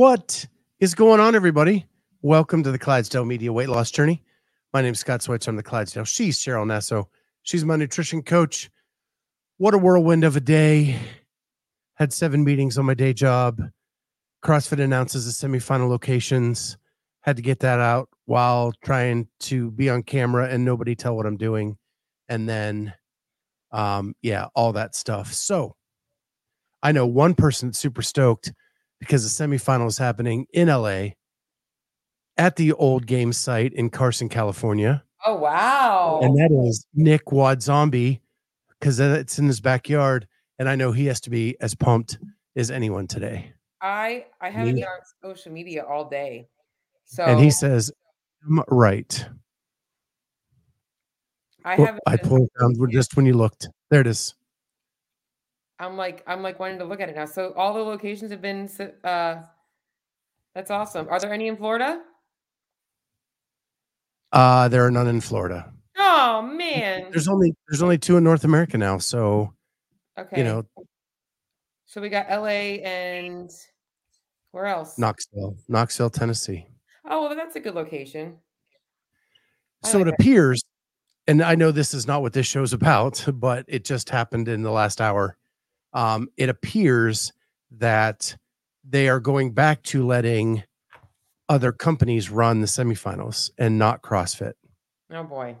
What is going on, everybody? Welcome to the Clydesdale Media Weight Loss Journey. My name is Scott Switch. I'm the Clydesdale. She's Cheryl Nasso. She's my nutrition coach. What a whirlwind of a day. Had seven meetings on my day job. CrossFit announces the semifinal locations. Had to get that out while trying to be on camera and nobody tell what I'm doing. And then, um, yeah, all that stuff. So I know one person super stoked because the semifinal is happening in LA at the old game site in Carson, California. Oh wow! And that is Nick Wad Zombie because it's in his backyard, and I know he has to be as pumped as anyone today. I I haven't been on social media all day, so and he says, "I'm right." I haven't. I pulled it down just when you looked. There it is. I'm like I'm like wanting to look at it now. So all the locations have been. uh That's awesome. Are there any in Florida? Uh, there are none in Florida. Oh man. There's only there's only two in North America now. So Okay. you know, So we got LA and where else? Knoxville, Knoxville, Tennessee. Oh well, that's a good location. I So like it it. appears, and I know this is not what this show's about, but it just happened in the last hour. Um, it appears that they are going back to letting other companies run the semifinals and not CrossFit Oh boy.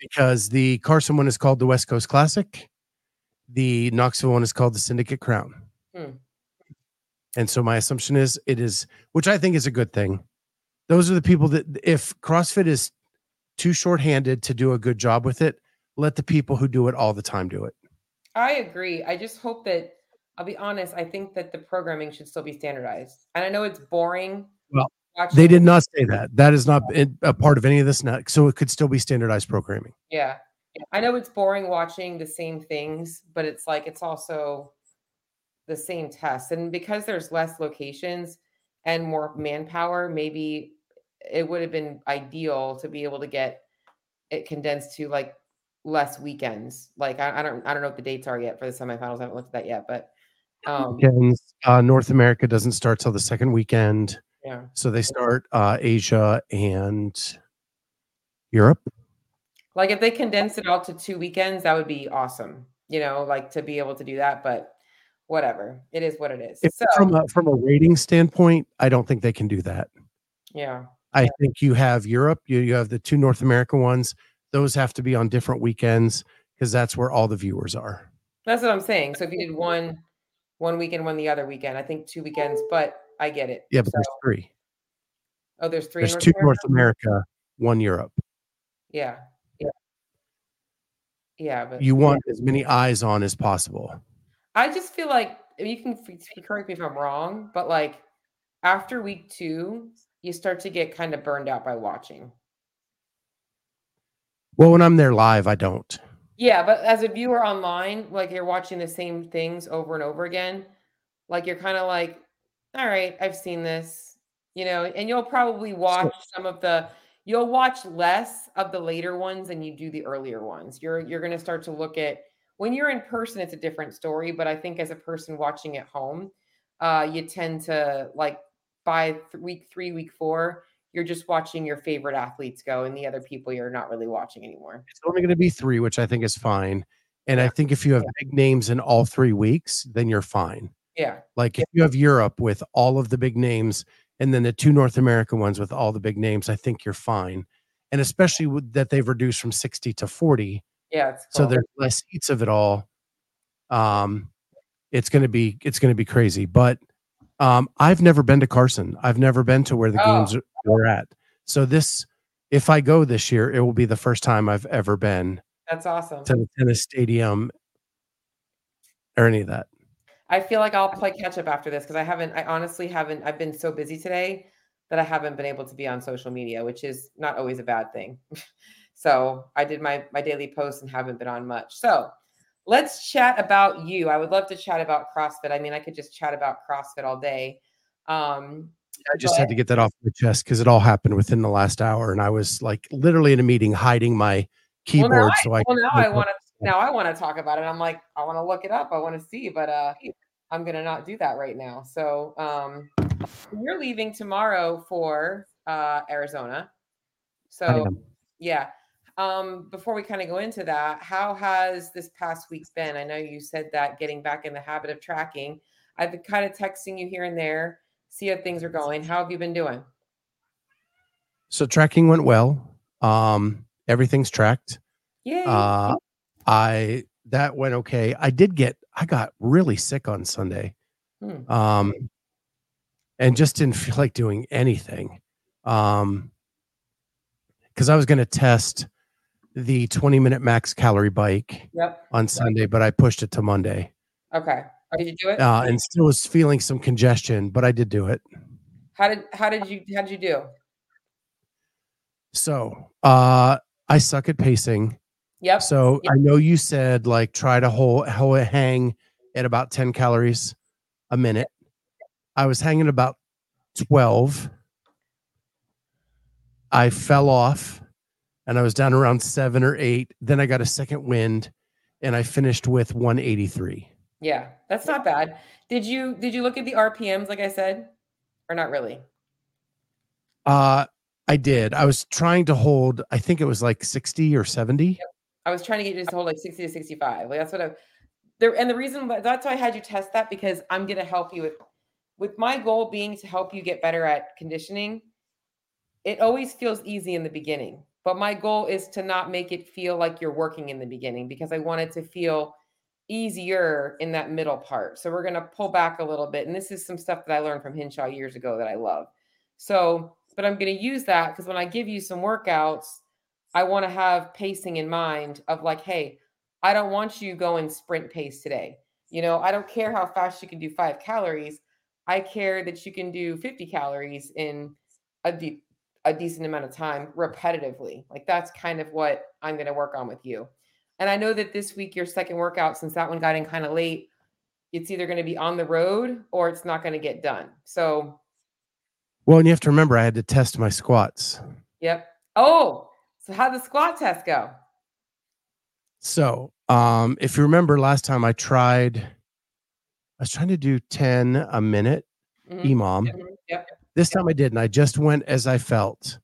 because the Carson one is called the West Coast Classic, the Knoxville one is called the Syndicate Crown. Hmm. And so my assumption is it is, which I think is a good thing. Those are the people that, if CrossFit is too short-handed to do a good job with it, let the people who do it all the time do it. I agree. I just hope that I'll be honest. I think that the programming should still be standardized, and I know it's boring. Well, watching They did not say that. That is not a part of any of this. Not, so it could still be standardized programming. Yeah. I know it's boring watching the same things, but it's like it's also the same test. And because there's less locations and more manpower, maybe it would have been ideal to be able to get it condensed to like less weekends. Like I, I don't I don't know what the dates are yet for the semifinals. I haven't looked at that yet, but um Weekends, uh, North America doesn't start till the second weekend. yeah. So they start uh, Asia and Europe. Like if they condensed it all to two weekends, that would be awesome. You know, like to be able to do that, but whatever. It is what it is. If, so from a from a rating standpoint, I don't think they can do that. yeah. I think you have Europe, you you have the two North American ones. Those have to be on different weekends because that's where all the viewers are. That's what I'm saying. So if you did one one weekend, one the other weekend, I think two weekends, but I get it. Yeah, but So- there's three. oh, there's three. There's North two America? North America, one Europe. Yeah. Yeah. Yeah, but You want as many eyes on as possible. I just feel like you can correct me if I'm wrong, but like after week two, you start to get kind of burned out by watching. Well, when I'm there live, I don't. Yeah, but as a viewer online, like you're watching the same things over and over again, like you're kind of like, all right, I've seen this, you know, and you'll probably watch some of the you'll watch less of the later ones than you do the earlier ones. You're you're going to start to look at when you're in person it's a different story, but I think as a person watching at home, uh you tend to like by th- week 3, week 4, you're just watching your favorite athletes go and the other people you're not really watching anymore. It's only going to be three, which I think is fine. And I think if you have big names in all three weeks, then you're fine. Yeah. Like if you have Europe with all of the big names and then the two North American ones with all the big names, I think you're fine. And especially with that they've reduced from 60 to 40. Yeah, it's So there's less seats of it all. Um, it's gonna be it's gonna be crazy. But um, I've never been to Carson. I've never been to where the Oh. games are, were at. So this, if I go this year, it will be the first time I've ever been That's awesome. to the tennis stadium or any of that. I feel like I'll play catch up after this because I haven't, I honestly haven't, I've been so busy today that I haven't been able to be on social media, which is not always a bad thing. so I did my my daily posts and haven't been on much. So let's chat about you. I would love to chat about CrossFit. I mean, I could just chat about CrossFit all day. Um, I just but, had to get that off my chest because it all happened within the last hour, and I was like literally in a meeting hiding my keyboard. Well, so I, well, now I want to now I want to talk about it. I'm like, I want to look it up. I want to see, but uh, I'm gonna not do that right now. So um, you're leaving tomorrow for uh, Arizona. So yeah. Um, before we kind of go into that, how has this past week been? I know you said that getting back in the habit of tracking. I've been kind of texting you here and there, see how things are going. How have you been doing? So tracking went well. Um, everything's tracked. Yeah. Uh, I that went okay. I did get I got really sick on Sunday. Hmm. Um, and just didn't feel like doing anything. Um, because I was going to test the 20 minute max calorie bike yep. on Sunday, but I pushed it to Monday. Okay. Did you do it? Uh, and still was feeling some congestion, but I did do it. How did how did you how did you do? So uh I suck at pacing. Yep. So yep. I know you said like try to hold, hold hang at about 10 calories a minute. I was hanging about 12. I fell off and I was down around seven or eight. Then I got a second wind and I finished with 183. Yeah, that's not bad. Did you did you look at the RPMs like I said? Or not really? Uh I did. I was trying to hold, I think it was like 60 or 70. Yep. I was trying to get you to hold like 60 to 65. Like that's what I there and the reason that's why I had you test that because I'm gonna help you with with my goal being to help you get better at conditioning. It always feels easy in the beginning but my goal is to not make it feel like you're working in the beginning because I want it to feel easier in that middle part. So we're going to pull back a little bit. And this is some stuff that I learned from Hinshaw years ago that I love. So, but I'm going to use that because when I give you some workouts, I want to have pacing in mind of like, hey, I don't want you going sprint pace today. You know, I don't care how fast you can do five calories. I care that you can do 50 calories in a deep a decent amount of time repetitively. Like that's kind of what I'm going to work on with you. And I know that this week, your second workout, since that one got in kind of late, it's either going to be on the road or it's not going to get done. So, well, and you have to remember, I had to test my squats. Yep. Oh, so how the squat test go? So, um, if you remember last time I tried, I was trying to do 10 a minute mm-hmm. EMOM. Yep. yep. This time I didn't. I just went as I felt.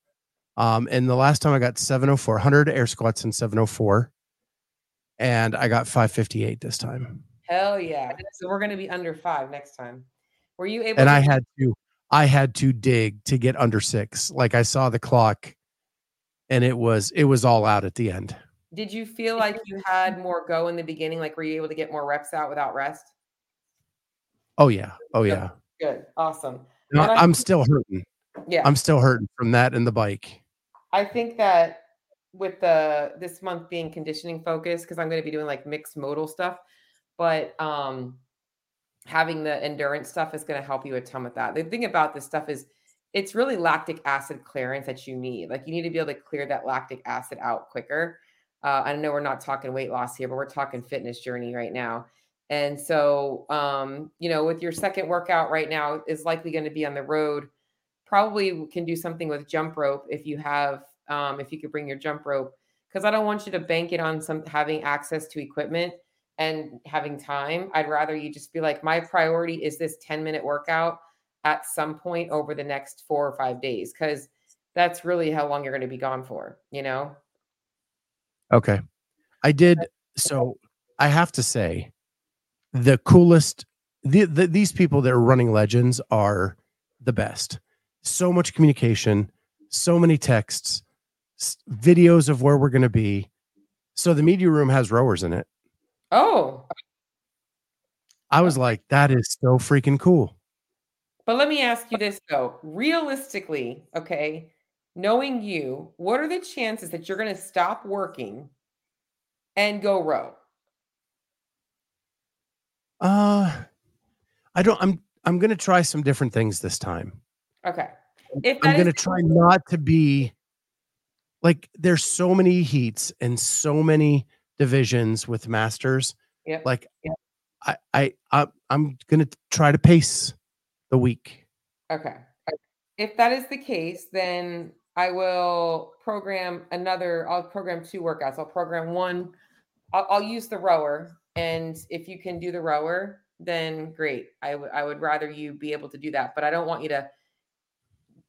Um, and the last time I got 704, 100 air squats in 704. And I got 558 this time. Hell yeah. So we're going to be under five next time. Were you able And to- I had to, I had to dig to get under six. Like I saw the clock and it was, it was all out at the end. Did you feel like you had more go in the beginning? Like, were you able to get more reps out without rest? Oh, yeah. Oh, yeah. Good. Awesome. No, I'm still hurting. Yeah. I'm still hurting from that and the bike. I think that with the this month being conditioning focused, because I'm going to be doing like mixed modal stuff, but um having the endurance stuff is going to help you a ton with that. The thing about this stuff is it's really lactic acid clearance that you need. Like you need to be able to clear that lactic acid out quicker. Uh, I know we're not talking weight loss here, but we're talking fitness journey right now. And so, um, you know, with your second workout right now is likely going to be on the road. Probably can do something with jump rope if you have, um, if you could bring your jump rope, because I don't want you to bank it on some having access to equipment and having time. I'd rather you just be like, my priority is this 10 minute workout at some point over the next four or five days, because that's really how long you're going to be gone for, you know? Okay. I did. So I have to say, the coolest the, the, these people that are running legends are the best. So much communication so many texts videos of where we're going to be. So the media room has rowers in it. Oh. I was like that is so freaking cool. But let me ask you this though. Realistically okay knowing you what are the chances that you're going to stop working and go row uh, I don't. I'm I'm gonna try some different things this time. Okay. If I'm gonna try not to be like there's so many heats and so many divisions with masters. Yeah. Like yep. I, I I I'm gonna try to pace the week. Okay. If that is the case, then I will program another. I'll program two workouts. I'll program one. I'll, I'll use the rower, and if you can do the rower, then great. I would I would rather you be able to do that, but I don't want you to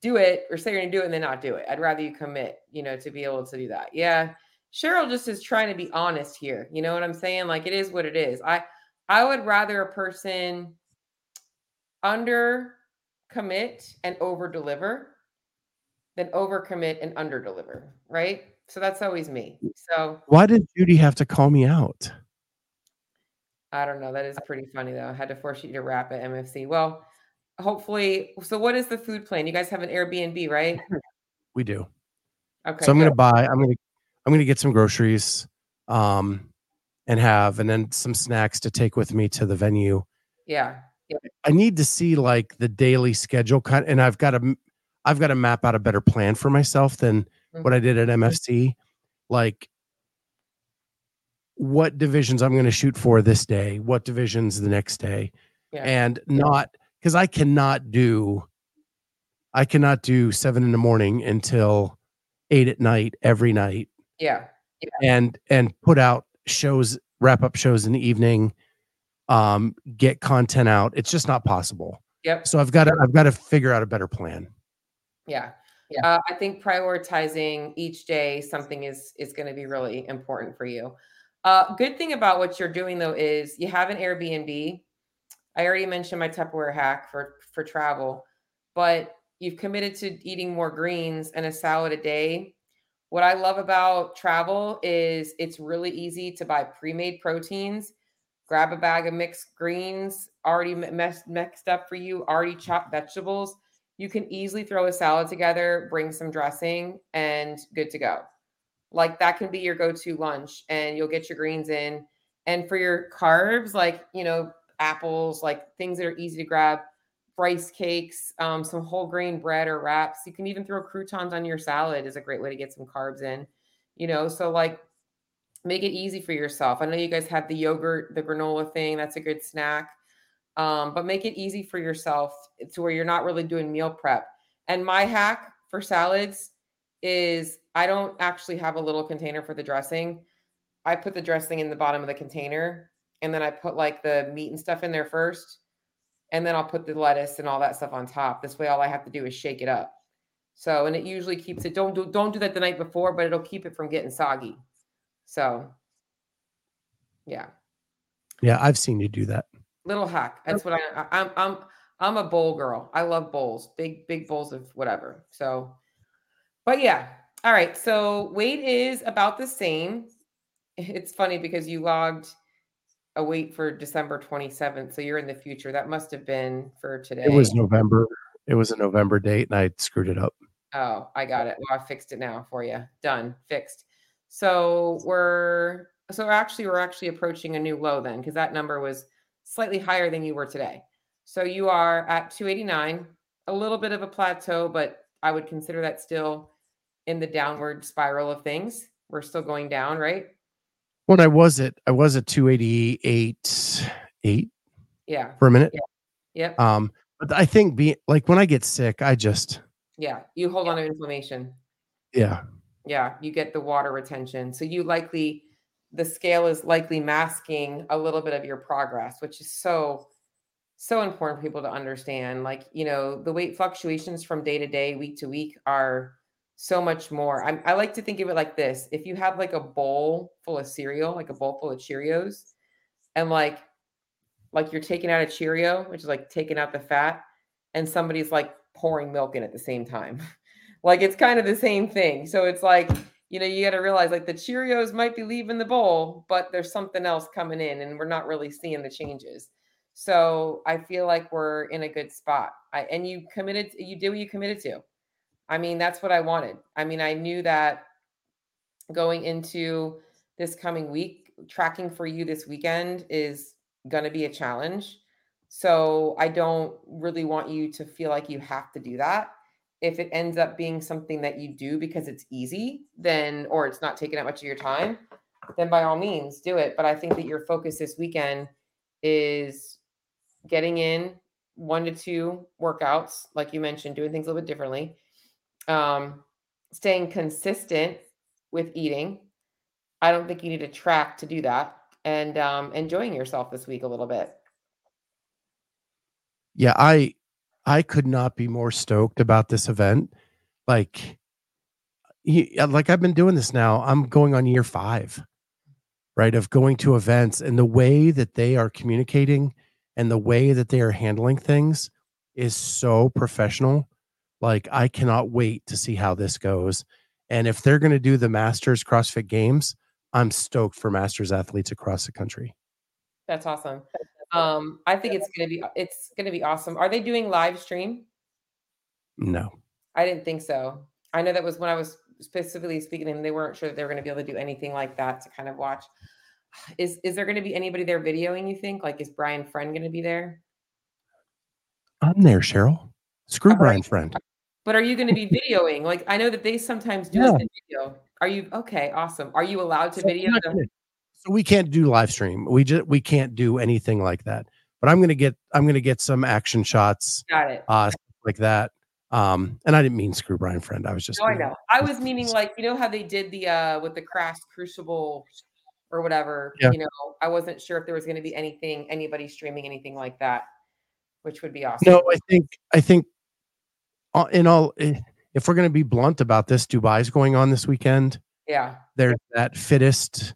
do it or say you're gonna do it and then not do it. I'd rather you commit, you know, to be able to do that. Yeah. Cheryl just is trying to be honest here. You know what I'm saying? Like it is what it is. I I would rather a person under commit and over deliver than over commit and under deliver, right? So that's always me. So why did Judy have to call me out? I don't know. That is pretty funny though. I had to force you to wrap at MFC. Well, hopefully so what is the food plan you guys have an airbnb right we do okay so i'm good. gonna buy i'm gonna i'm gonna get some groceries um and have and then some snacks to take with me to the venue yeah, yeah. i need to see like the daily schedule kind and i've got to i've got to map out a better plan for myself than mm-hmm. what i did at mfc like what divisions i'm going to shoot for this day what divisions the next day yeah. and not because I cannot do I cannot do seven in the morning until eight at night every night. Yeah. yeah. And and put out shows, wrap up shows in the evening, um, get content out. It's just not possible. Yep. So I've got to I've got to figure out a better plan. Yeah. Yeah. Uh, I think prioritizing each day something is is going to be really important for you. Uh, good thing about what you're doing though is you have an Airbnb I already mentioned my Tupperware hack for for travel, but you've committed to eating more greens and a salad a day. What I love about travel is it's really easy to buy pre-made proteins, grab a bag of mixed greens already messed, mixed up for you, already chopped vegetables. You can easily throw a salad together, bring some dressing, and good to go. Like that can be your go-to lunch, and you'll get your greens in. And for your carbs, like you know, apples, like things that are easy to grab, rice cakes, um, some whole grain bread or wraps. You can even throw croutons on your salad is a great way to get some carbs in, you know, so like make it easy for yourself. I know you guys have the yogurt, the granola thing. That's a good snack. Um, but make it easy for yourself to where you're not really doing meal prep. And my hack for salads is I don't actually have a little container for the dressing. I put the dressing in the bottom of the container and then I put like the meat and stuff in there first, and then I'll put the lettuce and all that stuff on top. This way, all I have to do is shake it up. So, and it usually keeps it. Don't do don't do that the night before, but it'll keep it from getting soggy. So, yeah. Yeah, I've seen you do that. Little hack. That's what I. I'm. I'm. I'm a bowl girl. I love bowls. Big big bowls of whatever. So, but yeah. All right. So weight is about the same. It's funny because you logged a weight for December 27th. So you're in the future. That must have been for today. It was November. It was a November date and I screwed it up. Oh, I got it. Well, I fixed it now for you. Done. Fixed. So we're so actually we're actually approaching a new low then because that number was slightly higher than you were today. So you are at 289, a little bit of a plateau, but I would consider that still in the downward spiral of things. We're still going down, right? When I was at I was at 288 eight. Yeah. For a minute. Yeah. Yep. Um, but I think be like when I get sick, I just yeah, you hold on to inflammation. Yeah. Yeah, you get the water retention. So you likely the scale is likely masking a little bit of your progress, which is so so important for people to understand. Like, you know, the weight fluctuations from day to day, week to week are so much more. I'm, I like to think of it like this: if you have like a bowl full of cereal, like a bowl full of Cheerios, and like like you're taking out a Cheerio, which is like taking out the fat, and somebody's like pouring milk in at the same time. like it's kind of the same thing. So it's like, you know, you got to realize like the Cheerios might be leaving the bowl, but there's something else coming in and we're not really seeing the changes. So I feel like we're in a good spot. I, and you committed, you did what you committed to. I mean, that's what I wanted. I mean, I knew that going into this coming week, tracking for you this weekend is going to be a challenge. So I don't really want you to feel like you have to do that. If it ends up being something that you do because it's easy, then or it's not taking up much of your time, then by all means do it. But I think that your focus this weekend is getting in one to two workouts, like you mentioned, doing things a little bit differently, um, staying consistent with eating. I don't think you need a track to do that, and um, enjoying yourself this week a little bit. Yeah, I I could not be more stoked about this event. Like, like I've been doing this now. I'm going on year five, right? Of going to events and the way that they are communicating and the way that they are handling things is so professional. Like, I cannot wait to see how this goes. And if they're going to do the Masters CrossFit Games, I'm stoked for Masters athletes across the country. That's awesome. Um, I think it's gonna be it's gonna be awesome. Are they doing live stream? No. I didn't think so. I know that was when I was specifically speaking and they weren't sure that they were gonna be able to do anything like that to kind of watch. Is is there gonna be anybody there videoing, you think? Like is Brian Friend gonna be there? I'm there, Cheryl. Screw All Brian right. Friend. But are you going to be videoing? Like I know that they sometimes do yeah. video. Are you okay? Awesome. Are you allowed to so video? so we can't do live stream. We just we can't do anything like that. But I'm gonna get I'm gonna get some action shots. Got it. Uh, like that. Um, and I didn't mean screw Brian friend. I was just. No, I know. I was meaning like you know how they did the uh with the crash crucible or whatever. Yeah. You know, I wasn't sure if there was going to be anything anybody streaming anything like that, which would be awesome. No, I think I think in all eh, if we're going to be blunt about this, Dubai's going on this weekend. Yeah. There's that fittest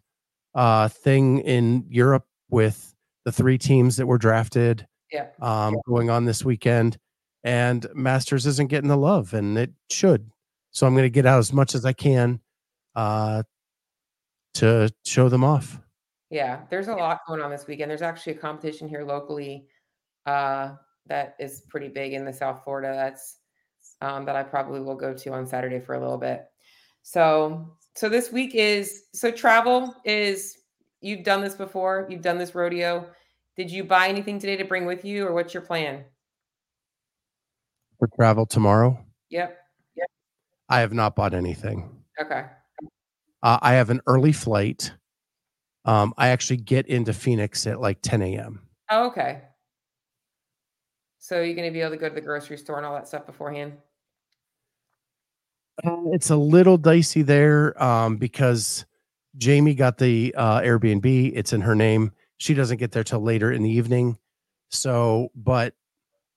uh, thing in Europe with the three teams that were drafted yeah. Um, yeah. going on this weekend. And Masters isn't getting the love, and it should. So I'm going to get out as much as I can uh, to show them off. Yeah, there's a lot going on this weekend. There's actually a competition here locally uh, that is pretty big in the South Florida. That's um, that I probably will go to on Saturday for a little bit. So so this week is so travel is you've done this before, you've done this rodeo. Did you buy anything today to bring with you, or what's your plan? For travel tomorrow? Yep. Yep. I have not bought anything. Okay. Uh, I have an early flight. Um, I actually get into Phoenix at like 10 a.m. Oh, okay. So you're going to be able to go to the grocery store and all that stuff beforehand? Uh, it's a little dicey there um, because Jamie got the uh, Airbnb. It's in her name. She doesn't get there till later in the evening. So, but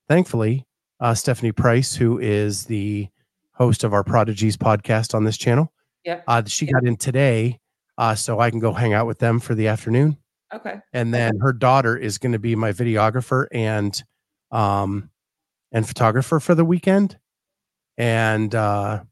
thankfully, uh, Stephanie Price, who is the host of our Prodigies podcast on this channel, yeah, uh, she got in today, uh, so I can go hang out with them for the afternoon. Okay. And then her daughter is going to be my videographer and um and photographer for the weekend. And uh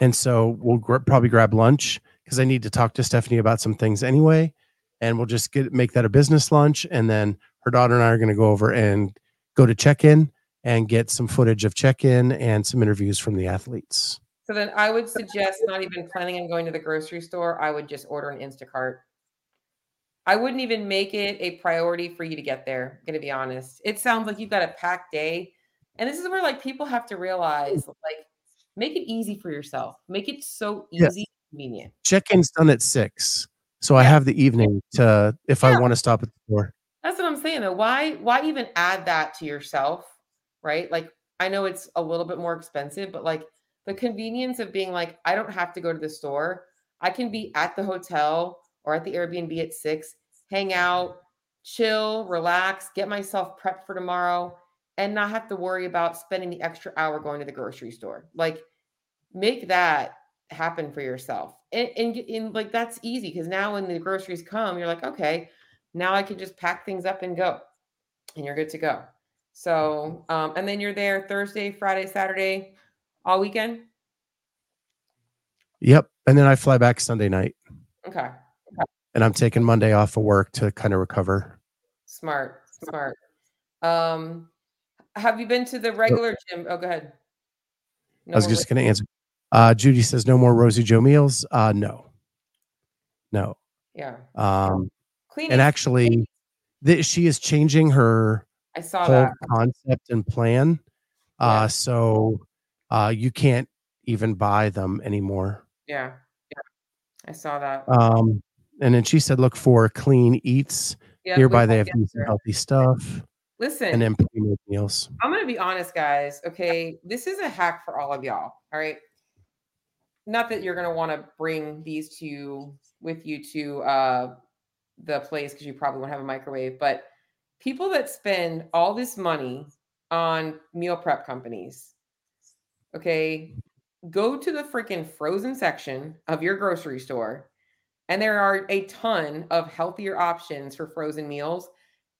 and so we'll gr- probably grab lunch because I need to talk to Stephanie about some things anyway. And we'll just get make that a business lunch. And then her daughter and I are going to go over and go to check in and get some footage of check in and some interviews from the athletes. So then I would suggest not even planning on going to the grocery store. I would just order an Instacart. I wouldn't even make it a priority for you to get there. I'm going to be honest. It sounds like you've got a packed day. And this is where like people have to realize like make it easy for yourself. Make it so easy, yeah. convenient. Check-in's done at six. So yeah. I have the evening to if yeah. I want to stop at the store. That's what I'm saying though. Why why even add that to yourself? Right? Like I know it's a little bit more expensive, but like the convenience of being like, I don't have to go to the store. I can be at the hotel or at the Airbnb at six, hang out, chill, relax, get myself prepped for tomorrow and not have to worry about spending the extra hour going to the grocery store. Like make that happen for yourself. And, and, and like that's easy because now when the groceries come, you're like, okay, now I can just pack things up and go. And you're good to go. So um, and then you're there Thursday, Friday, Saturday, all weekend. Yep. And then I fly back Sunday night. Okay. okay. And I'm taking Monday off of work to kind of recover. Smart. Smart. Um, have you been to the regular gym? Oh, go ahead. No I was just going to answer. Uh, Judy says no more Rosie Joe meals. Uh, no, no. Yeah. Um, Cleaning. and actually, th- she is changing her I saw whole that. concept and plan. Yeah. Uh, so uh, you can't even buy them anymore. Yeah. Yeah. I saw that. Um, and then she said, look for clean eats. Yeah, Nearby, they have there. healthy stuff Listen, and then pre-made meals. I'm gonna be honest, guys. Okay, this is a hack for all of y'all. All right. Not that you're gonna want to bring these to with you to uh the place because you probably won't have a microwave, but people that spend all this money on meal prep companies, okay, go to the freaking frozen section of your grocery store, and there are a ton of healthier options for frozen meals.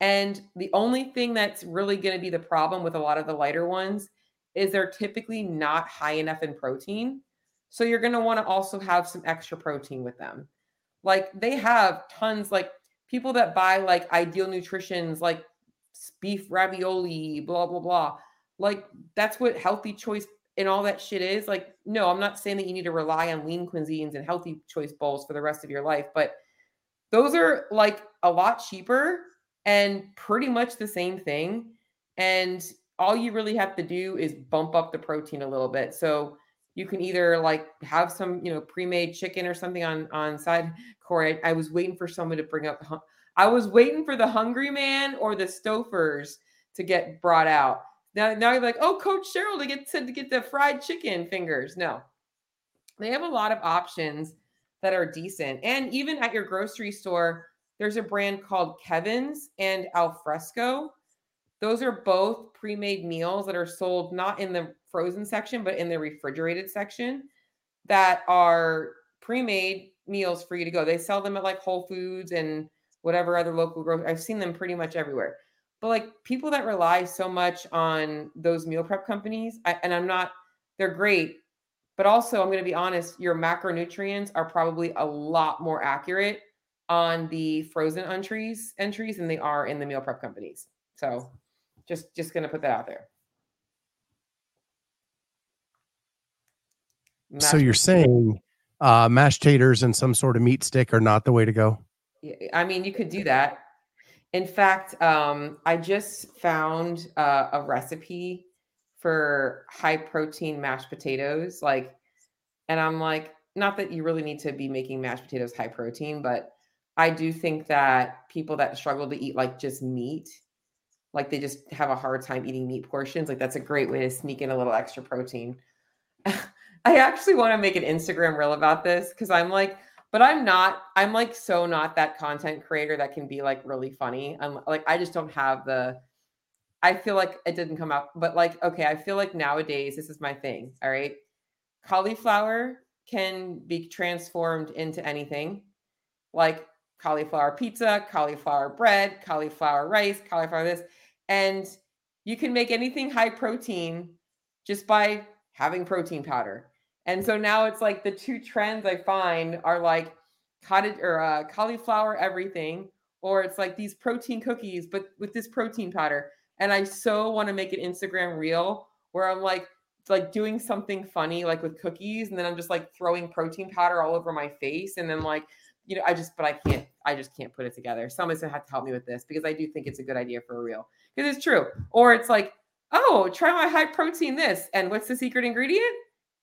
And the only thing that's really going to be the problem with a lot of the lighter ones is they're typically not high enough in protein. So you're going to want to also have some extra protein with them. Like they have tons, like people that buy like ideal nutritions, like beef ravioli, blah, blah, blah. Like that's what healthy choice and all that shit is. Like, no, I'm not saying that you need to rely on lean cuisines and healthy choice bowls for the rest of your life, but those are like a lot cheaper and pretty much the same thing. And all you really have to do is bump up the protein a little bit. So you can either like have some, you know, pre-made chicken or something on on side. Corey, I, I was waiting for someone to bring up. I was waiting for the Hungry Man or the Stouffer's to get brought out. Now, now you're like, oh, Coach Cheryl to get to, to get the fried chicken fingers. No, they have a lot of options that are decent, and even at your grocery store, there's a brand called Kevin's and Alfresco. Those are both pre-made meals that are sold not in the frozen section, but in the refrigerated section that are pre-made meals for you to go. They sell them at like Whole Foods and whatever other local grocery. I've seen them pretty much everywhere. But like people that rely so much on those meal prep companies, I, and I'm not, they're great, but also I'm going to be honest, your macronutrients are probably a lot more accurate on the frozen entries entries than they are in the meal prep companies. So just just to put that out there. So you're saying uh, mashed taters and some sort of meat stick are not the way to go? I mean, you could do that. In fact, um, I just found uh, a recipe for high protein mashed potatoes. Like, and I'm like, not that you really need to be making mashed potatoes high protein, but I do think that people that struggle to eat like just meat, like they just have a hard time eating meat portions, like that's a great way to sneak in a little extra protein. I actually want to make an Instagram reel about this because I'm like, but I'm not, I'm like so not that content creator that can be like really funny. I'm like, I just don't have the, I feel like it didn't come out, but like, okay, I feel like nowadays this is my thing. All right. Cauliflower can be transformed into anything like cauliflower pizza, cauliflower bread, cauliflower rice, cauliflower this. And you can make anything high protein just by having protein powder. And so now it's like the two trends I find are like cottage or uh, cauliflower everything, or it's like these protein cookies, but with this protein powder. And I so want to make an Instagram reel where I'm like, like doing something funny, like with cookies, and then I'm just like throwing protein powder all over my face, and then like, you know, I just, but I can't, I just can't put it together. Someone's gonna have to help me with this because I do think it's a good idea for a reel because it's true. Or it's like, oh, try my high protein this, and what's the secret ingredient?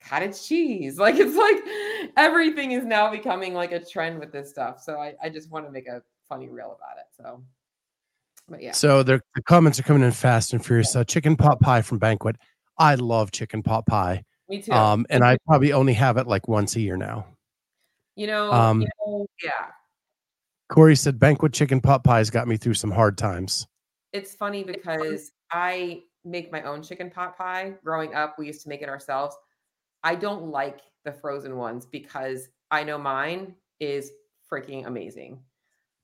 cottage cheese. Like it's like everything is now becoming like a trend with this stuff. So I, I just want to make a funny reel about it. So, but yeah. So the, the comments are coming in fast and furious. Uh, chicken pot pie from Banquet. I love chicken pot pie. Me too. Um, and I probably only have it like once a year now. You know, um, you know, yeah. Corey said Banquet chicken pot pies got me through some hard times. It's funny because I make my own chicken pot pie. Growing up, we used to make it ourselves. I don't like the frozen ones because I know mine is freaking amazing.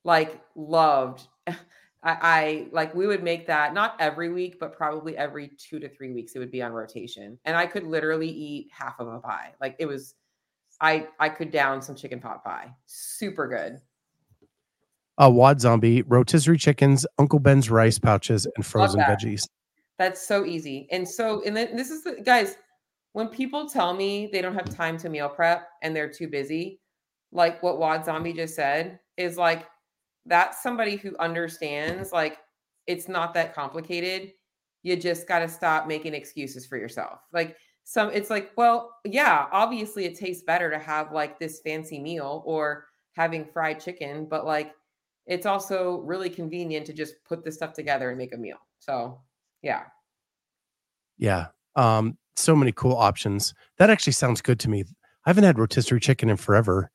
Like loved. I, I like we would make that not every week, but probably every two to three weeks. It would be on rotation, and I could literally eat half of a pie. Like it was, I I could down some chicken pot pie. Super good. Uh, Wad Zombie, rotisserie chickens, Uncle Ben's rice pouches, and frozen that. veggies. That's so easy. And so, and then this is the guys, when people tell me they don't have time to meal prep and they're too busy, like what Wad Zombie just said, is like that's somebody who understands like it's not that complicated. You just got to stop making excuses for yourself. Like some it's like, well, yeah, obviously it tastes better to have like this fancy meal or having fried chicken, but like it's also really convenient to just put this stuff together and make a meal. So, yeah. Yeah. Um so many cool options. That actually sounds good to me. I haven't had rotisserie chicken in forever.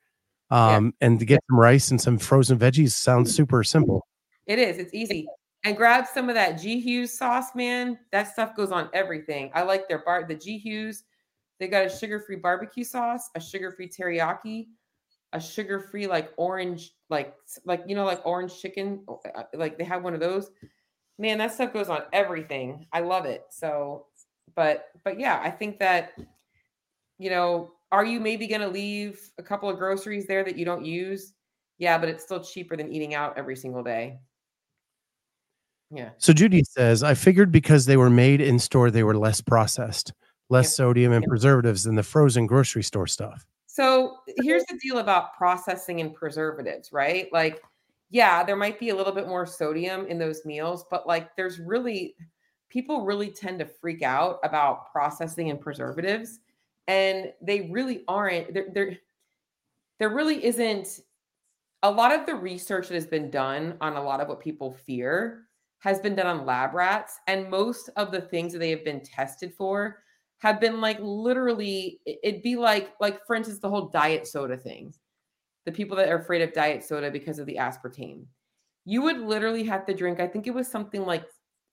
Um, yeah. and to get some rice and some frozen veggies sounds super simple. It is. It's easy. And grab some of that G Hughes sauce, man. That stuff goes on everything. I like their bar, the G Hughes. They got a sugar-free barbecue sauce, a sugar-free teriyaki, a sugar-free like orange, like like you know, like orange chicken. Uh, like they have one of those. Man, that stuff goes on everything. I love it. So, but but yeah, I think that you know, are you maybe going to leave a couple of groceries there that you don't use? Yeah, but it's still cheaper than eating out every single day. Yeah. So Judy says, I figured because they were made in store, they were less processed, less sodium and preservatives than the frozen grocery store stuff. So here's the deal about processing and preservatives, right? Like, yeah, there might be a little bit more sodium in those meals, but like, there's really, people really tend to freak out about processing and preservatives and they really aren't there there there really isn't a lot of the research that has been done on a lot of what people fear has been done on lab rats and most of the things that they have been tested for have been like literally it'd be like like for instance the whole diet soda thing the people that are afraid of diet soda because of the aspartame you would literally have to drink i think it was something like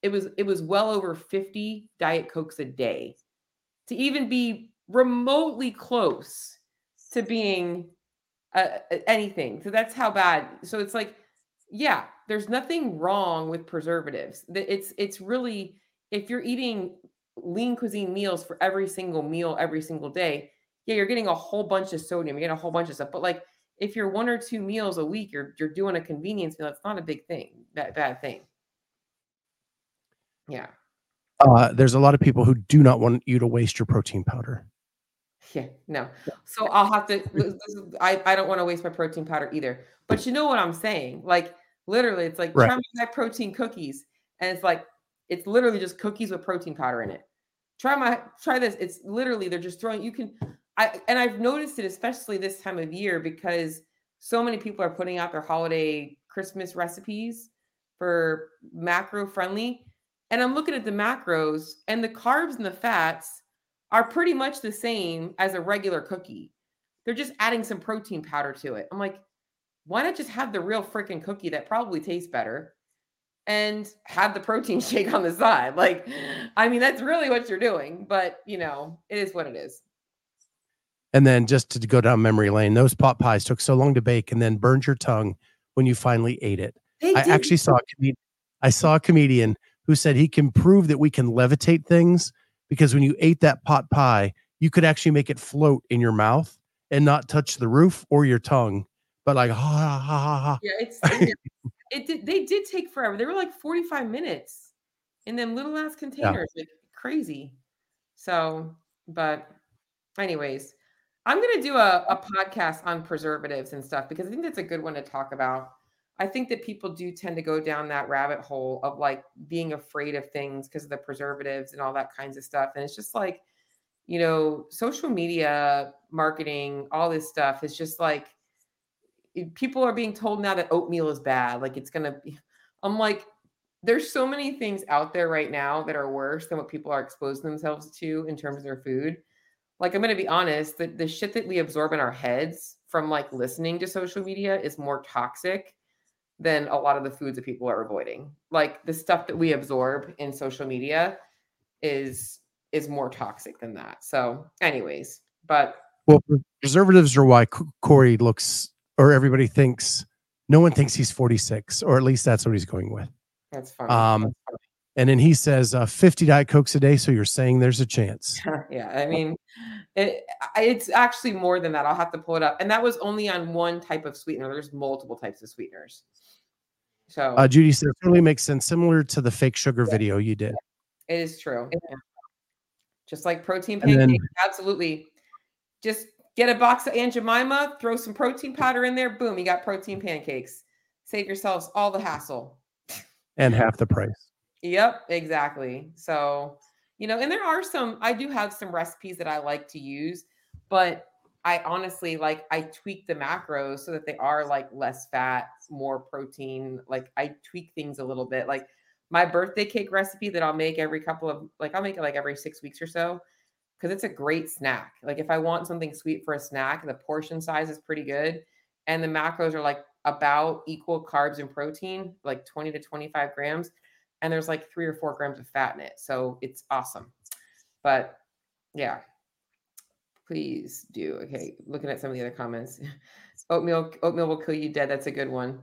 it was it was well over 50 diet cokes a day to even be remotely close to being uh, anything. So that's how bad. So it's like, yeah, there's nothing wrong with preservatives. It's it's really if you're eating lean cuisine meals for every single meal every single day, yeah, you're getting a whole bunch of sodium, you're getting a whole bunch of stuff. But like if you're one or two meals a week, you're you're doing a convenience meal. It's not a big thing, that bad thing. Yeah. Uh, there's a lot of people who do not want you to waste your protein powder. Yeah, no. So I'll have to. I I don't want to waste my protein powder either. But you know what I'm saying? Like literally, it's like right. try my high protein cookies, and it's like it's literally just cookies with protein powder in it. Try my try this. It's literally they're just throwing. You can. I and I've noticed it especially this time of year because so many people are putting out their holiday Christmas recipes for macro friendly. And I'm looking at the macros and the carbs and the fats are pretty much the same as a regular cookie. They're just adding some protein powder to it. I'm like, why not just have the real freaking cookie that probably tastes better and have the protein shake on the side? Like, I mean, that's really what you're doing, but you know, it is what it is. And then just to go down memory lane, those pot pies took so long to bake and then burned your tongue when you finally ate it. They I did. actually saw a com- I saw a comedian who said he can prove that we can levitate things because when you ate that pot pie, you could actually make it float in your mouth and not touch the roof or your tongue, but like ha ha ha ha. Yeah, it's it, it did. They did take forever. They were like forty five minutes in them little ass containers, yeah. like crazy. So, but anyways, I'm gonna do a, a podcast on preservatives and stuff because I think that's a good one to talk about. I think that people do tend to go down that rabbit hole of like being afraid of things because of the preservatives and all that kinds of stuff. And it's just like, you know, social media marketing, all this stuff is just like people are being told now that oatmeal is bad. Like it's gonna be, I'm like, there's so many things out there right now that are worse than what people are exposing themselves to in terms of their food. Like I'm gonna be honest, the, the shit that we absorb in our heads from like listening to social media is more toxic than a lot of the foods that people are avoiding. Like the stuff that we absorb in social media is is more toxic than that. So, anyways, but well, preservatives are why Corey looks or everybody thinks no one thinks he's 46, or at least that's what he's going with. That's funny. Um, that's and then he says uh, 50 diet cokes a day. So you're saying there's a chance. yeah, I mean, it, it's actually more than that. I'll have to pull it up, and that was only on one type of sweetener. There's multiple types of sweeteners. So uh, Judy said it totally makes sense, similar to the fake sugar yeah. video you did. It is true. Yeah. Just like protein pancakes, then, absolutely. Just get a box of Aunt Jemima, throw some protein powder in there, boom, you got protein pancakes. Save yourselves all the hassle. and half the price. Yep, exactly. So, you know, and there are some, I do have some recipes that I like to use, but I honestly like, I tweak the macros so that they are like less fat, more protein. Like, I tweak things a little bit. Like, my birthday cake recipe that I'll make every couple of, like, I'll make it like every six weeks or so because it's a great snack. Like, if I want something sweet for a snack, the portion size is pretty good. And the macros are like about equal carbs and protein, like 20 to 25 grams and there's like three or four grams of fat in it. So it's awesome. But yeah, please do. Okay, looking at some of the other comments. oatmeal, oatmeal will kill you dead. That's a good one.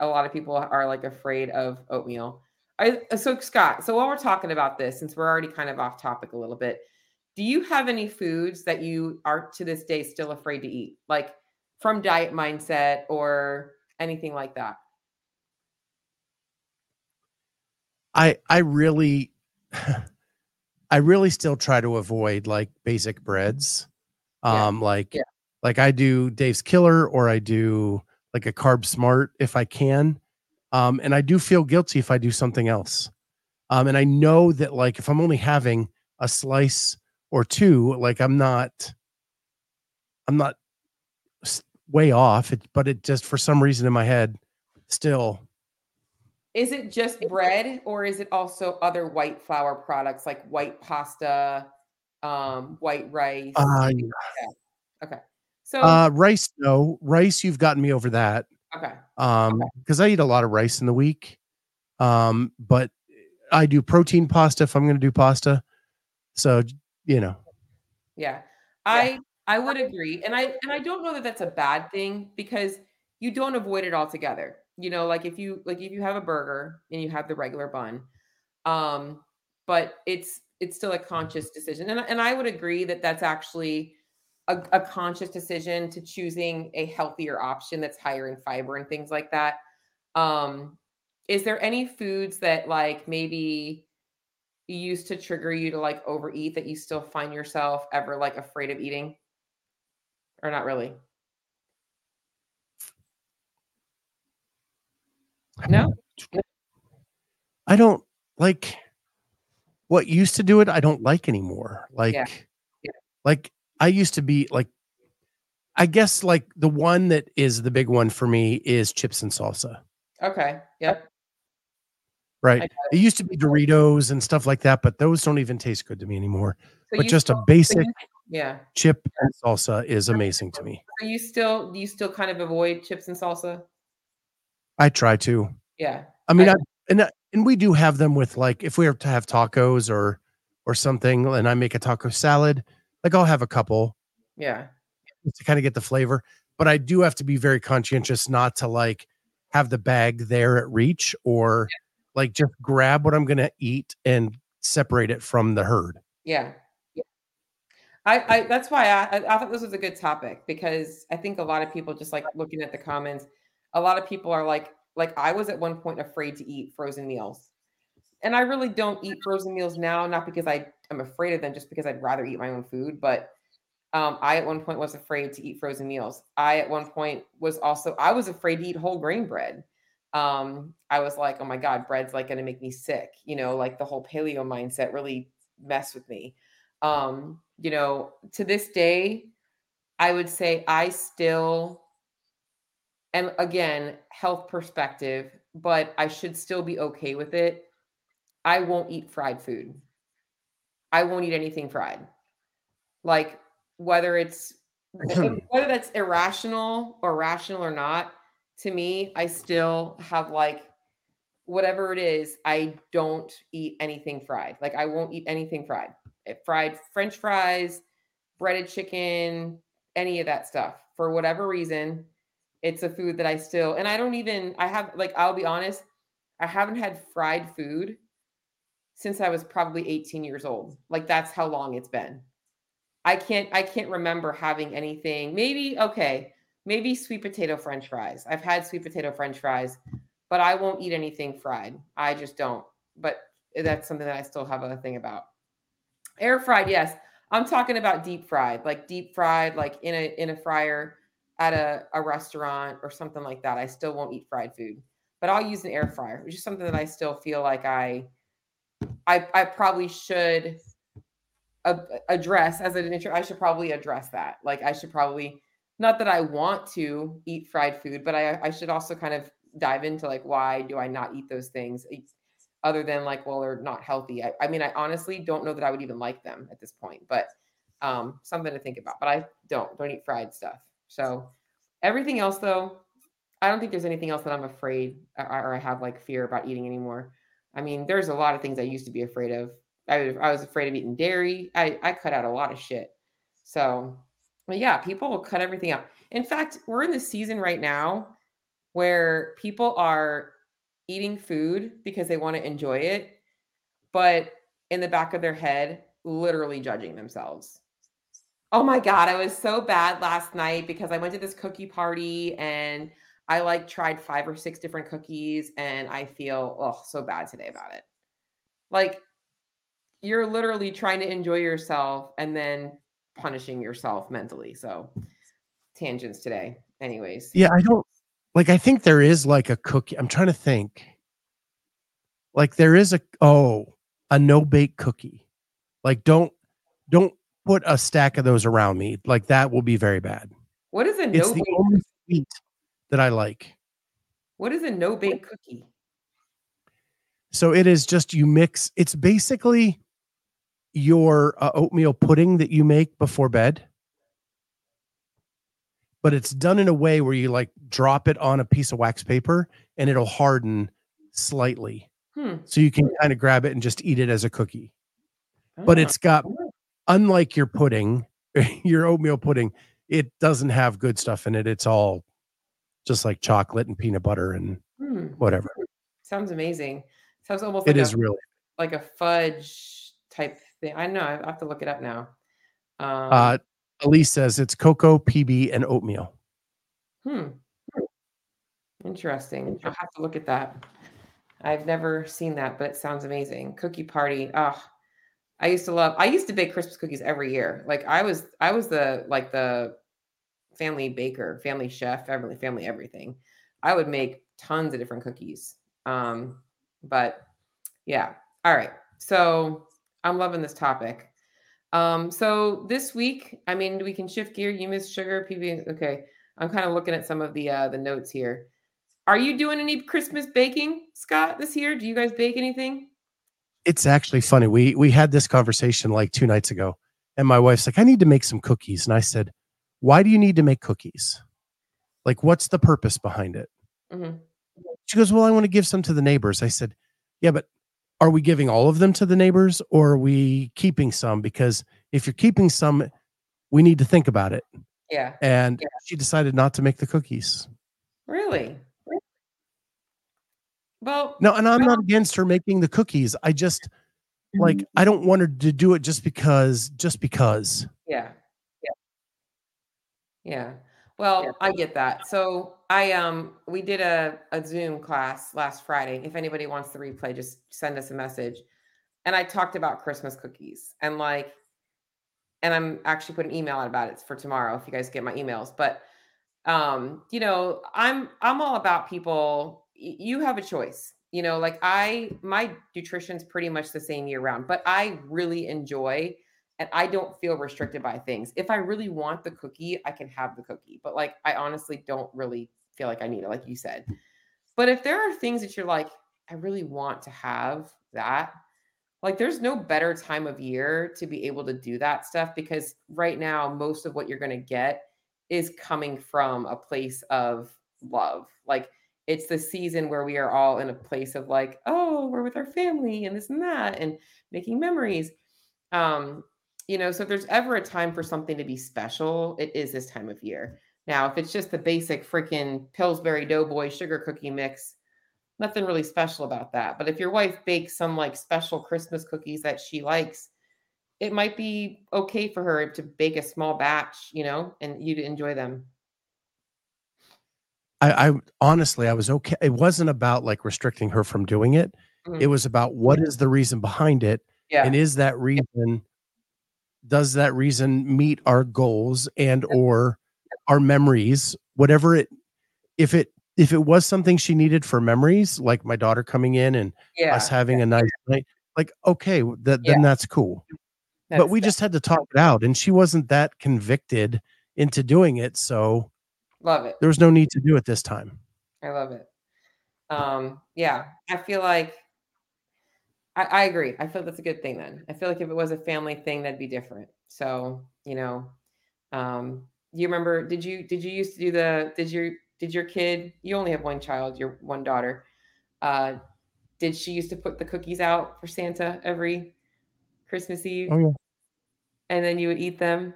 A lot of people are like afraid of oatmeal. I, so Scott, so while we're talking about this, since we're already kind of off topic a little bit, do you have any foods that you are to this day still afraid to eat, like from diet mindset or anything like that? I I really I really still try to avoid like basic breads. Um yeah. like yeah. like I do Dave's Killer or I do like a carb smart if I can. Um and I do feel guilty if I do something else. Um and I know that like if I'm only having a slice or two, like I'm not I'm not way off, it, but it just for some reason in my head still is it just bread or is it also other white flour products like white pasta, um, white rice? Uh, yeah. Okay. So uh, rice, no. Rice, you've gotten me over that. Okay. Um, because okay. I eat a lot of rice in the week. Um, but I do protein pasta if I'm gonna do pasta. So you know. Yeah. I I would agree. And I and I don't know that that's a bad thing because you don't avoid it altogether you know like if you like if you have a burger and you have the regular bun um but it's it's still a conscious decision and, and i would agree that that's actually a, a conscious decision to choosing a healthier option that's higher in fiber and things like that um is there any foods that like maybe used to trigger you to like overeat that you still find yourself ever like afraid of eating or not really No. I don't like what used to do it. I don't like anymore. Like, yeah. Yeah. like I used to be like, I guess like the one that is the big one for me is chips and salsa. Okay. Yep. Right. It used to be Doritos and stuff like that, but those don't even taste good to me anymore. So but just still, a basic yeah chip and salsa is amazing to me. Are you still do you still kind of avoid chips and salsa? I try to. Yeah. I mean, I, I, and and we do have them with like if we have to have tacos or or something, and I make a taco salad, like I'll have a couple. Yeah. To kind of get the flavor, but I do have to be very conscientious not to like have the bag there at reach or yeah. Like just grab what I'm gonna eat and separate it from the herd. Yeah. yeah. I, I that's why I, I thought this was a good topic because I think a lot of people just like looking at the comments a lot of people are like like I was at one point afraid to eat frozen meals. And I really don't eat frozen meals now, not because I am afraid of them, just because I'd rather eat my own food. But um, I at one point was afraid to eat frozen meals. I at one point was also I was afraid to eat whole grain bread. Um, I was like, oh my god, bread's like going to make me sick. You know, like the whole paleo mindset really messed with me. Um, you know, to this day, I would say I still and again, health perspective, but I should still be okay with it. I won't eat fried food. I won't eat anything fried. Like whether it's whether that's irrational or rational or not, to me, I still have like whatever it is, I don't eat anything fried. Like I won't eat anything fried. Eh, fried french fries, breaded chicken, any of that stuff. For whatever reason, it's a food that I still and I don't even I have like I'll be honest, I haven't had fried food since I was probably 18 years old. Like that's how long it's been. I can't I can't remember having anything. Maybe okay, maybe sweet potato french fries. I've had sweet potato french fries, but I won't eat anything fried. I just don't. But that's something that I still have a thing about. Air fried, yes. I'm talking about deep fried, like deep fried like in a in a fryer at a, a restaurant or something like that, I still won't eat fried food. but I'll use an air fryer, which is something that I still feel like I I I probably should address as an intro. I should probably address that. Like I should probably not that I want to eat fried food, but I I should also kind of dive into like why do I not eat those things other than like well they're not healthy. I, I mean I honestly don't know that I would even like them at this point, but um something to think about. But I don't don't eat fried stuff. So everything else though, I don't think there's anything else that I'm afraid or, or I have like fear about eating anymore. I mean, there's a lot of things I used to be afraid of. I, I was afraid of eating dairy. I, I cut out a lot of shit. So, but yeah, people will cut everything out. In fact, we're in the season right now where people are eating food because they want to enjoy it, but in the back of their head, literally judging themselves. Oh my God, I was so bad last night because I went to this cookie party and I like tried five or six different cookies and I feel oh so bad today about it. Like you're literally trying to enjoy yourself and then punishing yourself mentally. So tangents today. Anyways. Yeah, I don't like I think there is like a cookie. I'm trying to think. Like there is a oh, a no bake cookie. Like don't don't put a stack of those around me. Like that will be very bad. What is a no it's bake? the only sweet that I like. What is a no bake cookie? So it is just you mix. It's basically your uh, oatmeal pudding that you make before bed, but it's done in a way where you like drop it on a piece of wax paper and it'll harden slightly. Hmm. So you can kind of grab it and just eat it as a cookie. But Ah, it's got, unlike your pudding, your oatmeal pudding, it doesn't have good stuff in it. It's all just like chocolate and peanut butter and hmm. whatever. Sounds amazing. Sounds almost It like is a, really. like a fudge type thing. I know. I have to look it up now. Um, Uh, Elise says it's cocoa, PB, and oatmeal. Hmm. Interesting. I'll have to look at that. I've never seen that, but it sounds amazing. Cookie party. Oh, I used to love I used to bake Christmas cookies every year. Like I was I was the like the family baker, family chef, family family everything. I would make tons of different cookies. Um, but yeah. All right. So I'm loving this topic. Um, so this week, I mean, we can shift gear. You miss sugar, PB. Okay. I'm kind of looking at some of the uh the notes here. Are you doing any Christmas baking, Scott, this year? Do you guys bake anything? It's actually funny. We we had this conversation like two nights ago, and my wife's like, "I need to make some cookies," and I said, "Why do you need to make cookies? Like, what's the purpose behind it?" Mhm. She goes, "Well, I want to give some to the neighbors." I said, "Yeah, but are we giving all of them to the neighbors, or are we keeping some? Because if you're keeping some, we need to think about it." Yeah. And Yeah. she decided not to make the cookies. Really? Well, No, and I'm not against her making the cookies. I just like mm-hmm. I don't want her to do it just because just because. yeah. Yeah. Yeah. Well, I get that. So I um we did a, a Zoom class last Friday. If anybody wants the replay, just send us a message. And I talked about Christmas cookies and like and I'm actually putting an email out about it for tomorrow if you guys get my emails. But um, you know, I'm I'm all about people. y- You have a choice. You know, like I my nutrition's pretty much the same year round, but I really enjoy and I don't feel restricted by things. If I really want the cookie, I can have the cookie. But like I honestly don't really feel like I need it, like you said. But if there are things that you're like, I really want to have that, like there's no better time of year to be able to do that stuff because right now most of what you're going to get is coming from a place of love like it's the season where we are all in a place of like oh we're with our family and this and that and making memories um you know so if there's ever a time for something to be special it is this time of year now if it's just the basic freaking pillsbury doughboy sugar cookie mix nothing really special about that. But if your wife bakes some like special Christmas cookies that she likes, it might be okay for her to bake a small batch, you know, and you to enjoy them. I, I honestly I was okay. It wasn't about like restricting her from doing it. Mhm. It was about what is the reason behind it Yeah. and is that reason does that reason meet our goals and or our memories whatever it if it if it was something she needed for memories, like my daughter coming in and Yeah. us having yeah, a nice night, like okay, that then that's cool. but we just had to talk it out, and she wasn't that convicted into doing it, so love it. there was no need to do it this time. I love it. Um, yeah, I feel like I, I agree. I feel that's a good thing then. I feel like if it was a family thing, that'd be different. So, you know, um, you remember, did you did you used to do the did your did your kid, you only have one child, your one daughter, uh, did she used to put the cookies out for Santa every Christmas Eve? Oh yeah. And then you would eat them?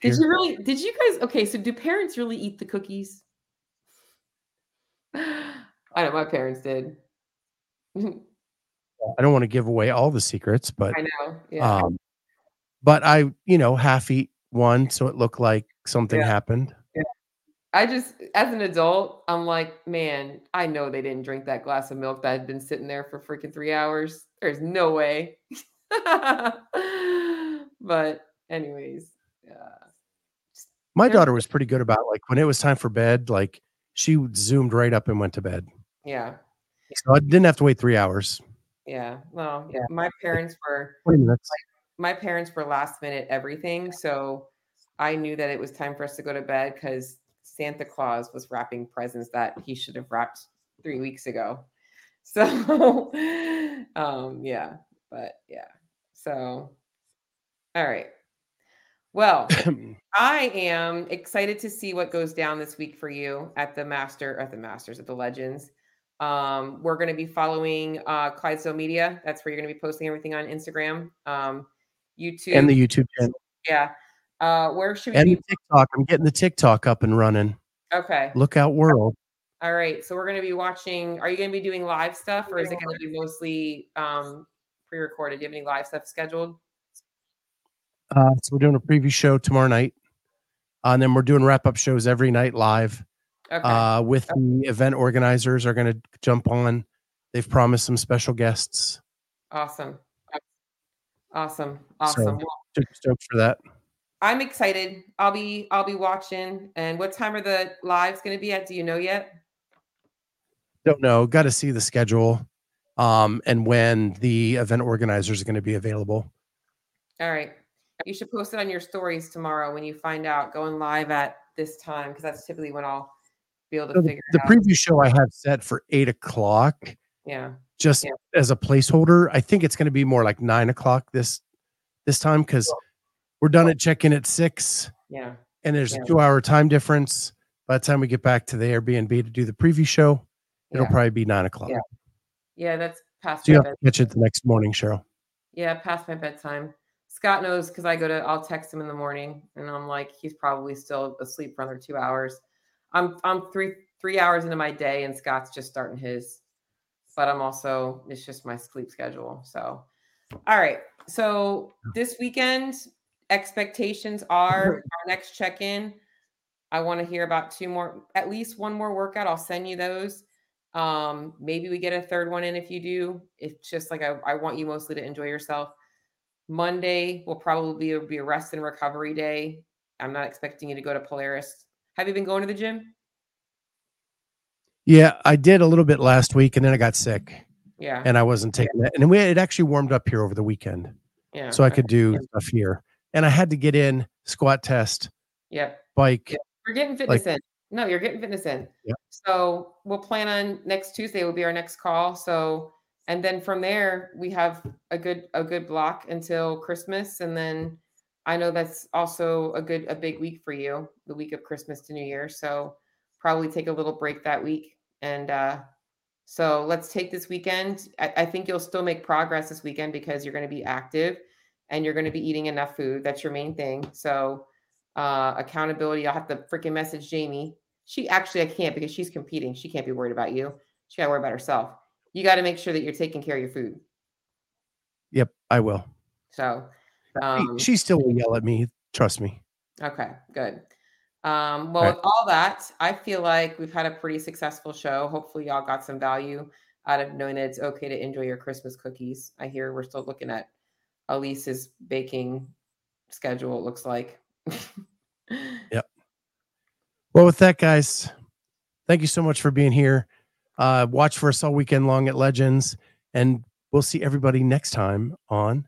Did you really did you guys okay, so do parents really eat the cookies? I know my parents did. I don't want to give away all the secrets, but I know. Yeah. um, but I, you know, half eat one, so it looked like something Yeah. happened. I just as an adult, I'm like, man, I know they didn't drink that glass of milk that had been sitting there for freaking three hours. There's no way. but anyways, yeah. My daughter was pretty good about like when it was time for bed, like she zoomed right up and went to bed. Yeah. So I didn't have to wait three hours, Yeah. Well, yeah. my parents were minutes. my parents were last minute everything. So I knew that it was time for us to go to bed because Santa Claus was wrapping presents that he should have wrapped three weeks ago. So um yeah, but yeah. So all right. Well, I am excited to see what goes down this week for you at the Master at the Masters at the Legends. Um, we're going to be following uh, Clydesdale Media. That's where you're going to be posting everything on Instagram, um, YouTube, and the YouTube channel yeah. Uh, where should we and be? the TikTok. I'm getting the TikTok up and running. Okay. Look out, World. All right. So we're going to be watching. Are you going to be doing live stuff, or is it going to be mostly um, pre-recorded? Do you have any live stuff scheduled? Uh, so we're doing a preview show tomorrow night, uh, and then we're doing wrap up shows every night live. Okay. Uh, with the event organizers are going to jump on. They've promised some special guests. awesome. Awesome. Awesome. So- Well, stoked for that. I'm excited. I'll be I'll be watching. And what time are the lives going to be at? Do you know yet? Don't know. Got to see the schedule, um, and when the event organizers are going to be available. All right. You should post it on your stories tomorrow when you find out going live at this time because that's typically when I'll be able to So the, figure the out. preview show I have set for eight o'clock, yeah. just Yeah. as a placeholder. I think it's going to be more like nine o'clock this this time because we're done at check in at six, Yeah. and there's Yeah. a two hour time difference. By the time we get back to the Airbnb to do the preview show, it'll Yeah. probably be nine o'clock. Yeah. Yeah, that's past So you have to catch it the next morning, Cheryl. Yeah, past my bedtime. Scott knows because I go to I'll text him in the morning and I'm like, he's probably still asleep for another two hours. I'm I'm three three hours into my day and Scott's just starting his. But I'm also it's just my sleep schedule. So all right. So this weekend, expectations are our next check-in. I want to hear about two more, at least one more workout. I'll send you those. Um, maybe we get a third one in if you do. It's just like I, I want you mostly to enjoy yourself. Monday will probably be a rest and recovery day. I'm not expecting you to go to Polaris. Have you been going to the gym? Yeah, I did a little bit last week, and then I got sick, Yeah. and I wasn't taking it. And we it actually warmed up here over the weekend, yeah. so I could do stuff here. And I had to get in squat test, Yep. bike. We're getting fitness in. No, you're getting fitness in. Yep. So we'll plan on next Tuesday will be our next call. So and then from there we have a good a good block until Christmas. And then I know that's also a good a big week for you, the week of Christmas to New Year. So probably take a little break that week. And uh so let's take this weekend. I, I think you'll still make progress this weekend because you're going to be active and you're going to be eating enough food. That's your main thing. So uh, accountability. I'll have to freaking message Jamie. She actually, I can't because she's competing. She can't be worried about you. She got to worry about herself. You got to make sure that you're taking care of your food. Yep, I will. So, um, she still will yell at me. Trust me. okay, good. Um, well, Right. with all that, I feel like we've had a pretty successful show. Hopefully, y'all got some value out of knowing that it's okay to enjoy your Christmas cookies. I hear we're still looking at Elise's baking schedule, it looks like. Yep. Well, with that, guys, thank you so much for being here. Uh, watch for us all weekend long at Legends, and we'll see everybody next time on